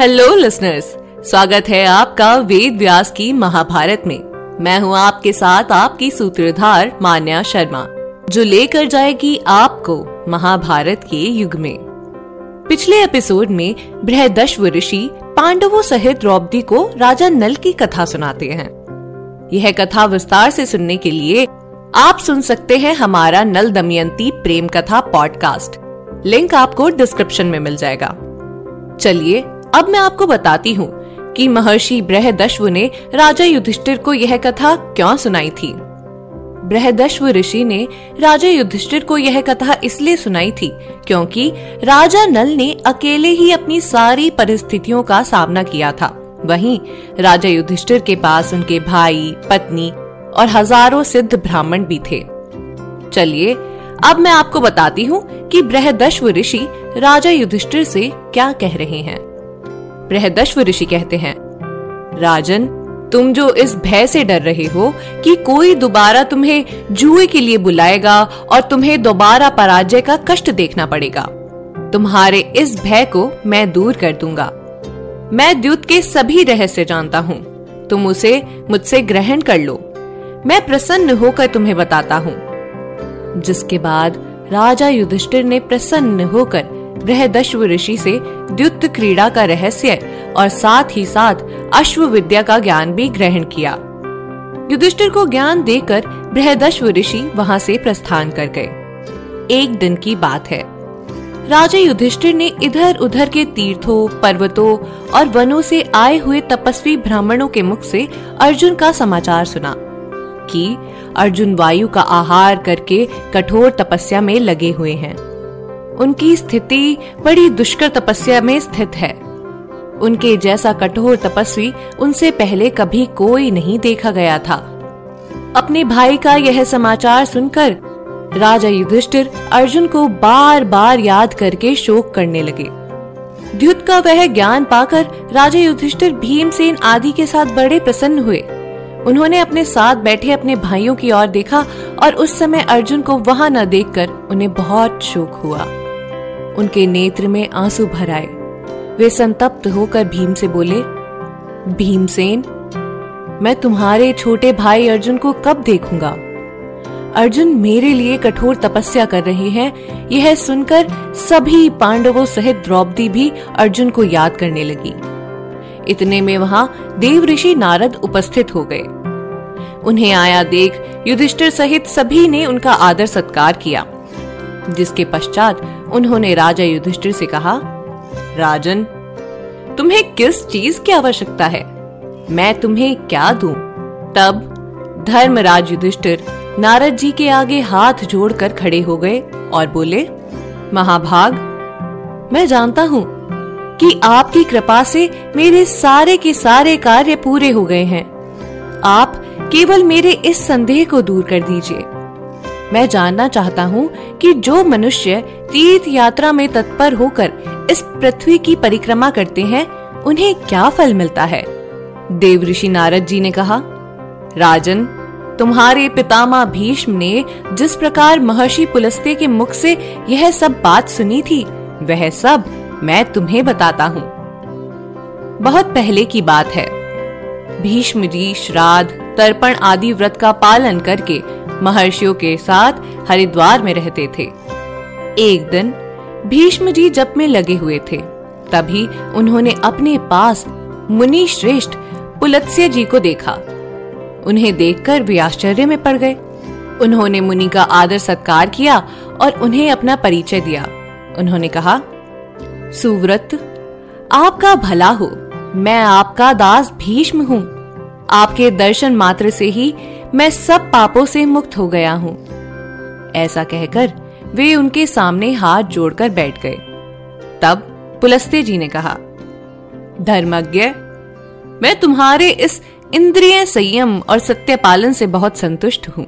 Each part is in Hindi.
हेलो लिसनर्स स्वागत है आपका वेद व्यास की महाभारत में। मैं हूँ आपके साथ आपकी सूत्रधार मान्या शर्मा, जो लेकर जाएगी आपको महाभारत के युग में। पिछले एपिसोड में बृहदश्व ऋषि पांडवों सहित द्रौपदी को राजा नल की कथा सुनाते हैं। यह कथा विस्तार से सुनने के लिए आप सुन सकते हैं हमारा नल दमयंती प्रेम कथा पॉडकास्ट। लिंक आपको डिस्क्रिप्शन में मिल जाएगा। चलिए अब मैं आपको बताती हूँ कि महर्षि बृहदश्व ने राजा युधिष्ठिर को यह कथा क्यों सुनाई थी। बृहदश्व ऋषि ने राजा युधिष्ठिर को यह कथा इसलिए सुनाई थी क्योंकि राजा नल ने अकेले ही अपनी सारी परिस्थितियों का सामना किया था। वहीं राजा युधिष्ठिर के पास उनके भाई, पत्नी और हज़ारों सिद्ध ब्राह्मण भी थे। चलिए, अब मैं आपको बताती हूँ कि बृहदश्व ऋषि राजा युधिष्ठिर से क्या कह रहे हैं। बृहदश्व ऋषि कहते हैं। राजन, तुम जो इस भय से डर रहे हो कि कोई दोबारा तुम्हें जुए के लिए बुलाएगा और तुम्हें दोबारा पराजय का कष्ट देखना पड़ेगा। तुम्हारे इस भय को मैं दूर कर दूँगा। मैं द्युत के सभी रहस्य जानता हूँ। तुम उसे मुझसे ग्रहण कर लो। मैं प्रसन्न होकर तुम्हें बताता हूँ। जिसके बाद राजा युधिष्ठिर ने प्रसन्न होकर बृहदश्व ऋषि से द्युत क्रीड़ा का रहस्य और साथ ही साथ अश्व विद्या का ज्ञान भी ग्रहण किया। युधिष्ठिर को ज्ञान देकर बृहदश्व ऋषि वहाँ से प्रस्थान कर गए। एक दिन की बात है। राजा युधिष्ठिर ने इधर उधर के तीर्थों, पर्वतों और वनों से आए हुए तपस्वी ब्राह्मणों के मुख से अर्जुन का समाचार सुना कि अर्जुन वायु का आहार करके कठोर तपस्या में लगे हुए हैं। उनकी स्थिति बड़ी दुष्कर तपस्या में स्थित है। उनके जैसा कठोर तपस्वी उनसे पहले कभी कोई नहीं देखा गया था। अपने भाई का यह समाचार सुनकर राजा युधिष्ठिर अर्जुन को बार बार याद करके शोक करने लगे। द्युत का वह ज्ञान पाकर राजा युधिष्ठिर भीमसेन आदि के साथ बड़े प्रसन्न हुए। उन्होंने अपने साथ बैठे अपने भाइयों की ओर देखा और उस समय अर्जुन को वहाँ न देखकर उन्हें बहुत शोक हुआ। उनके नेत्र में आँसू भर आए। वे संतप्त होकर भीम से बोले, भीमसेन, मैं तुम्हारे छोटे भाई अर्जुन को कब देखूँगा? अर्जुन मेरे लिए कठोर तपस्या कर रहे हैं। यह सुनकर सभी पांडवों सहित द्रौपदी भी अर्जुन को याद करने लगी। इतने में वहाँ देव ऋषि नारद उपस्थित हो गए। उन्हें आया देख युधिष्ठिर सहित सभी ने उनका आदर सत्कार किया, जिसके पश्चात उन्होंने राजा युधिष्ठिर से कहा राजन, तुम्हें किस चीज़ की आवश्यकता है? मैं तुम्हें क्या दूँ? तब धर्मराज युधिष्ठिर नारद जी के आगे हाथ जोड़कर खड़े हो गए और बोले, महाभाग, मैं जानता हूँ कि आपकी कृपा से मेरे सारे के सारे कार्य पूरे हो गए हैं। आप केवल मेरे इस संदेह को दूर कर दीजिए। मैं जानना चाहता हूँ कि जो मनुष्य तीर्थ यात्रा में तत्पर होकर इस पृथ्वी की परिक्रमा करते हैं, उन्हें क्या फल मिलता है? देव ऋषि नारद जी ने कहा, राजन, तुम्हारे पितामह भीष्म ने जिस प्रकार महर्षि पुलस्ते के मुख से यह सब बात सुनी थी, वह सब मैं तुम्हें बताता हूँ। बहुत पहले की बात है। भीष्म जी, श्राद्ध, तर्पण आदि व्रत का पालन करके महर्षियों के साथ हरिद्वार में रहते थे। एक दिन भीष्म जी जप में लगे हुए थे। तभी उन्होंने अपने पास मुनि श्रेष्ठ पुलत्स्य जी को देखा। उन्हें देखकर वे आश्चर्य में पड़ गए। उन्होंने मुनि का आदर सत्कार किया और उन्हें अपना परिचय दिया। उन्होंने कहा, सुव्रत, आपका भला हो। मैं आपका दास भीष्म हूँ। आपके दर्शन मात्र से ही मैं सब पापों से मुक्त हो गया हूँ। ऐसा कहकर वे उनके सामने हाथ जोड़कर बैठ गए। तब पुलस्ते जी ने कहा, धर्मज्ञ, मैं तुम्हारे इस इंद्रिय संयम और सत्य पालन से बहुत संतुष्ट हूँ।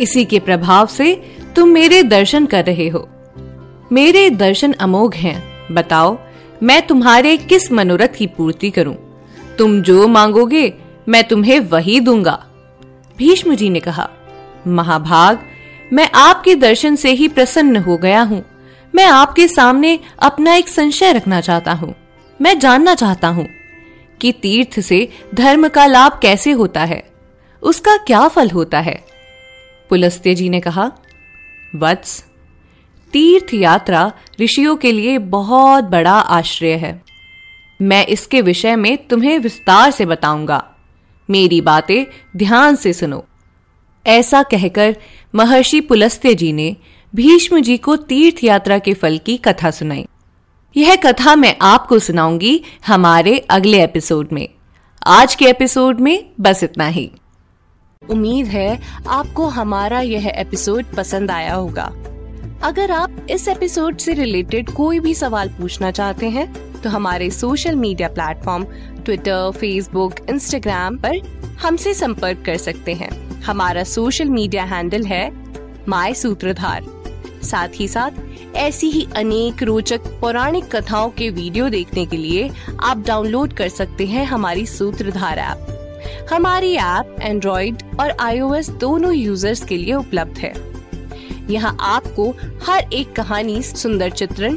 इसी के प्रभाव से तुम मेरे दर्शन कर रहे हो। मेरे दर्शन अमोघ हैं। बताओ, मैं तुम्हारे किस मनोरथ की पूर्ति करूँ? तुम जो मांगोगे मैं तुम्हें वही दूँगा। भीष्म जी ने कहा, महाभाग, मैं आपके दर्शन से ही प्रसन्न हो गया हूँ। मैं आपके सामने अपना एक संशय रखना चाहता हूँ। मैं जानना चाहता हूँ कि तीर्थ से धर्म का लाभ कैसे होता है। उसका क्या फल होता है? पुलस्त्य जी ने कहा, वत्स, तीर्थ यात्रा ऋषियों के लिए बहुत बड़ा आश्रय है। मैं इसके विषय में तुम्हें विस्तार से बताऊँगा। मेरी बातें ध्यान से सुनो। ऐसा कहकर महर्षि पुलस्त्य जी ने भीष्म जी को तीर्थ यात्रा के फल की कथा सुनाई। यह कथा मैं आपको सुनाऊँगी हमारे अगले एपिसोड में। आज के एपिसोड में बस इतना ही। उम्मीद है आपको हमारा यह एपिसोड पसंद आया होगा। अगर आप इस एपिसोड से रिलेटेड कोई भी सवाल पूछना चाहते हैं तो हमारे social media platform Twitter Facebook Instagram पर हमसे संपर्क कर सकते हैं। हमारा सोशल मीडिया हैंडल है माई सूत्रधार साथ ही साथ, ऐसी ही अनेक रोचक पौराणिक कथाओं के वीडियो देखने के लिए आप डाउनलोड कर सकते हैं हमारी सूत्रधार ऐप हमारी ऐप एंड्रॉइड और आईओएस दोनों यूज़र्स के लिए उपलब्ध है। यहाँ आपको हर एक कहानी, सुंदर चित्रण